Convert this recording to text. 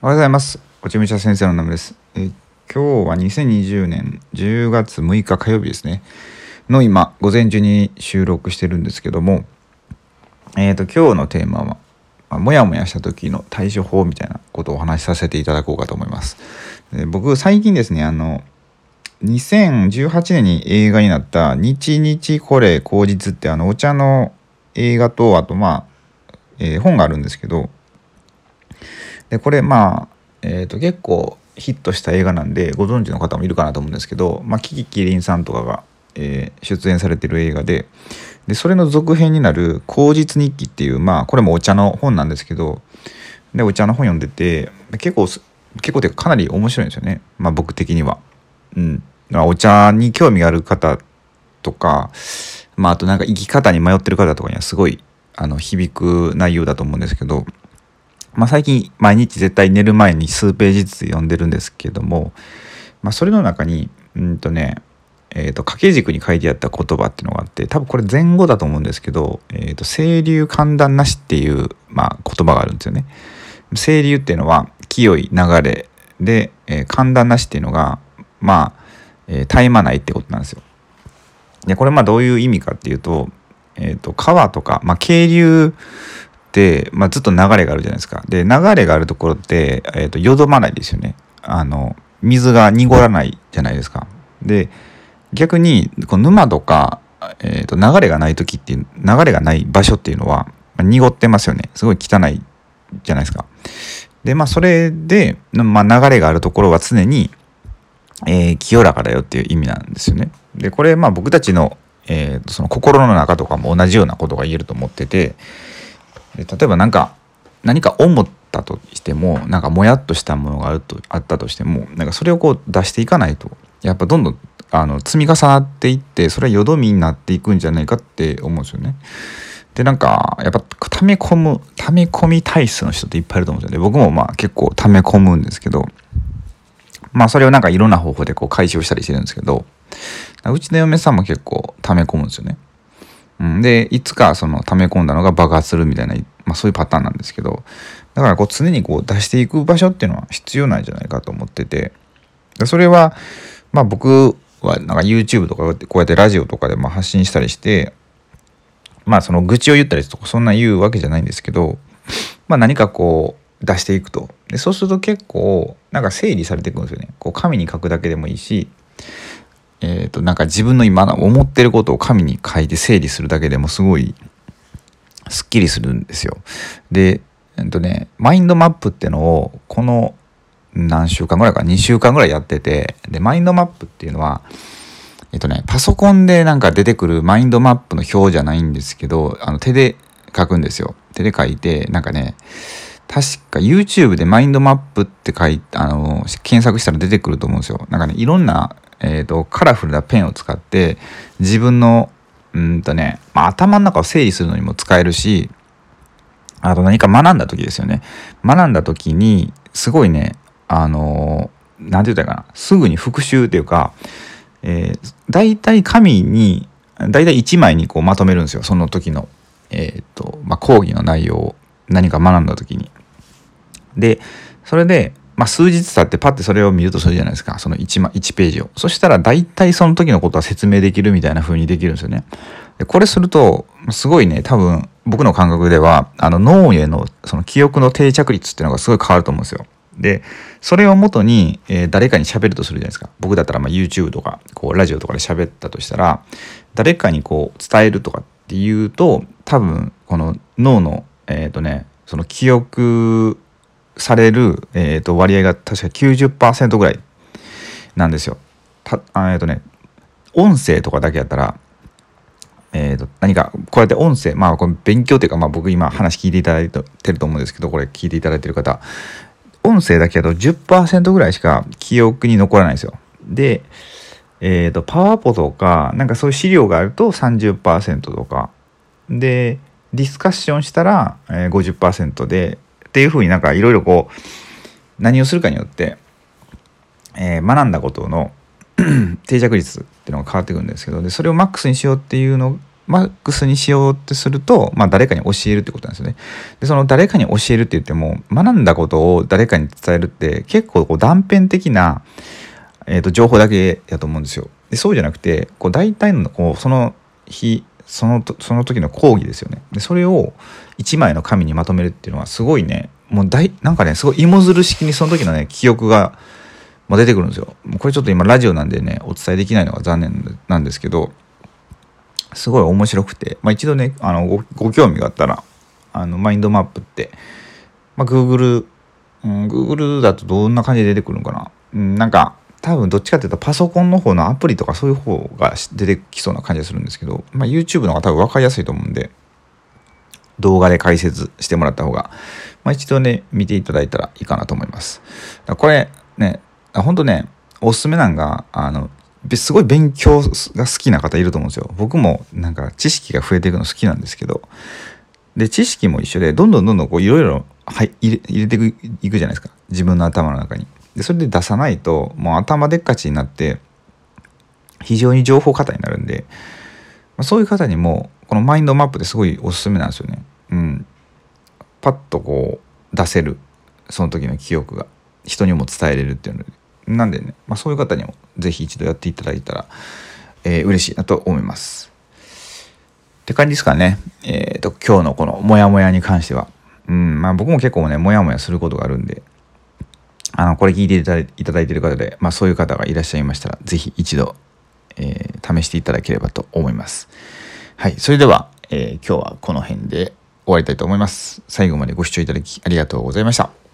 おはようございます。おちむちゃ先生のナムです。え今日は2020年10月6日火曜日ですね。の今、午前中に収録してるんですけども、えっ、と、今日のテーマは、まあもやもやした時の対処法みたいなことをお話しさせていただこうかと思います。で僕、最近ですね、あの、2018年に映画になった「日日これ口実」ってあのお茶の映画とあとまあ、えー本があるんですけどでこれまあ、えー、と結構ヒットした映画なんでご存知の方もいるかなと思うんですけど、まあ、キキキリンさんとかが、えー出演されてる映画ででそれの続編になる「口実日記」っていうまあこれもお茶の本なんですけどでお茶の本読んでて結構結構てかかなり面白いんですよね、まあ、僕的には。うん、お茶に興味がある方とか、まあ、あとなんか生き方に迷ってる方とかにはすごいあの響く内容だと思うんですけど、まあ、最近毎日絶対寝る前に数ページずつ読んでるんですけども、まあ、それの中にうんとねえー、と掛け軸に書いてあった言葉っていうのがあって多分これ前後だと思うんですけど「えー、と清流寒暖なし」っていう、まあ、言葉があるんですよね。清流っていうのは清い流れで、えー寒暖なしっていうのがまあ、えー絶え間ないってことなんですよ。でこれまあどういう意味かっていうと,、えー、と川とか、まあ、渓流、まあ、ずっと流れがあるじゃないですか。で流れがあるところって、えー、とよどまないですよね。あの水が濁らないじゃないですか。で逆にこう沼とか、えー、と流れがない時っていう流れがない場所っていうのはまあ濁ってますよね。すごい汚いじゃないですか。でまあそれで、まあ、流れがあるところは常にえー清らかだよっていう意味なんですよね。でこれまあ僕たちの,、えーとその心の中とかも同じようなことが言えると思ってて例えば何か何か思ったとしてもなんかもやっとしたものがあるとあったとしてもなんかそれをこう出していかないとやっぱどんどんあの積み重なっていってそれはよどみになっていくんじゃないかって思うんですよね。でなんかやっぱ溜め込む溜め込み体質の人っていっぱいいると思うんですよね。僕もまあ結構溜め込むんですけどまあそれをなんかいろんな方法でこう解消したりしてるんですけどうちの嫁さんも結構溜め込むんですよね。うん、でいつかその溜め込んだのが爆発するみたいな、まあ、そういうパターンなんですけどだからこう常にこう出していく場所っていうのは必要なんじゃないかと思っててでそれはまあ僕はなんか YouTube とかこうやってラジオとかでま発信したりしてまあその愚痴を言ったりとかそんな言うわけじゃないんですけどまあ何かこう出していくと。でそうすると結構なんか整理されていくんですよね。こう紙に書くだけでもいいしえー、となんか自分の今思ってることを紙に書いて整理するだけでもすごいすっきりするんですよ。で、えっとね、マインドマップってのをこの何週間ぐらいか2週間ぐらいやっててでマインドマップっていうのはえっとねパソコンでなんか出てくるマインドマップの表じゃないんですけどあの手で書くんですよ。手で書いてなんかね確か YouTube でマインドマップって書いあの検索したら出てくると思うんですよ。なんかねいろんな、えー、とカラフルなペンを使って自分のうんとね、まあ、頭の中を整理するのにも使えるしあと何か学んだ時ですよね。学んだ時にすごいねあのなんて言ったらいいかなすぐに復習っていうか、えー、大体紙に大体1枚にこうまとめるんですよその時の、えーとまあ、講義の内容を何か学んだ時に。でそれで、まあ、数日経ってパッてそれを見るとするじゃないですか。その 1, 1ページを。そしたら大体その時のことは説明できるみたいな風にできるんですよね。でこれするとすごいね多分僕の感覚ではあの脳へのその記憶の定着率っていうのがすごい変わると思うんですよ。でそれをもとに、えー誰かに喋るとするじゃないですか。僕だったらまあ YouTube とかこうラジオとかで喋ったとしたら誰かにこう伝えるとかっていうと多分この脳のえっ、とねその記憶される、えー、と割合が確か90%ぐらいなんですよ。たえっ、とね音声とかだけやったら、えー、と何かこうやって音声まあこれ勉強っていうか、まあ、僕今話聞いていただいてると思うんですけどこれ聞いていただいてる方音声だけだと10%ぐらいしか記憶に残らないんですよ。で、えー、とパワーポとかなんかそういう資料があると30%とかでディスカッションしたら、えー、50%でっていうふうになんかいろいろこう何をするかによって、えー学んだことの 定着率っていうのが変わってくるんですけどでそれをマックスにしようっていうのマックスにしようってすると、まあ、誰かに教えるってことなんですよね。でその誰かに教えるって言っても学んだことを誰かに伝えるって結構こう断片的な、えー、と情報だけやと思うんですよ。でそうじゃなくてこう大体のこうその日そのその時の講義ですよね。でそれを1枚の紙にまとめるっていうのはすごいねもう大なんかねすごい芋づる式にその時のね記憶が、ま出てくるんですよ。これちょっと今ラジオなんでねお伝えできないのが残念なんですけどすごい面白くて、まあ、一度ねあのごご興味があったらあのマインドマップって、まあ、Google、うん、Google だとどんな感じで出てくるのかな、うん、なんか多分どっちかっていうとパソコンの方のアプリとかそういう方が出てきそうな感じがするんですけど、まあ、YouTube の方が多分分かりやすいと思うんで動画で解説してもらった方が、まあ、一度ね見ていただいたらいいかなと思います。これねほんとねおすすめなんがあのすごい勉強が好きな方いると思うんですよ。僕もなんか知識が増えていくの好きなんですけどで知識も一緒でどんどんどんどんこういろいろ入れていくじゃないですか。自分の頭の中に。でそれで出さないともう頭でっかちになって非常に情報過多になるんで、まあ、そういう方にもこのマインドマップですごいおすすめなんですよね。うん、パッとこう出せるその時の記憶が人にも伝えれるっていうのでなんでね、まあ、そういう方にも是非一度やっていただいたら、えー、嬉しいなと思います。って感じですかね。えっ、ー、と今日のこのモヤモヤに関しては。うんまあ、僕も結構ねモヤモヤすることがあるんであのこれ聞いていただいている方で、まあ、そういう方がいらっしゃいましたらぜひ一度、えー、試していただければと思います。はいそれでは、えー、今日はこの辺で終わりたいと思います。最後までご視聴いただきありがとうございました。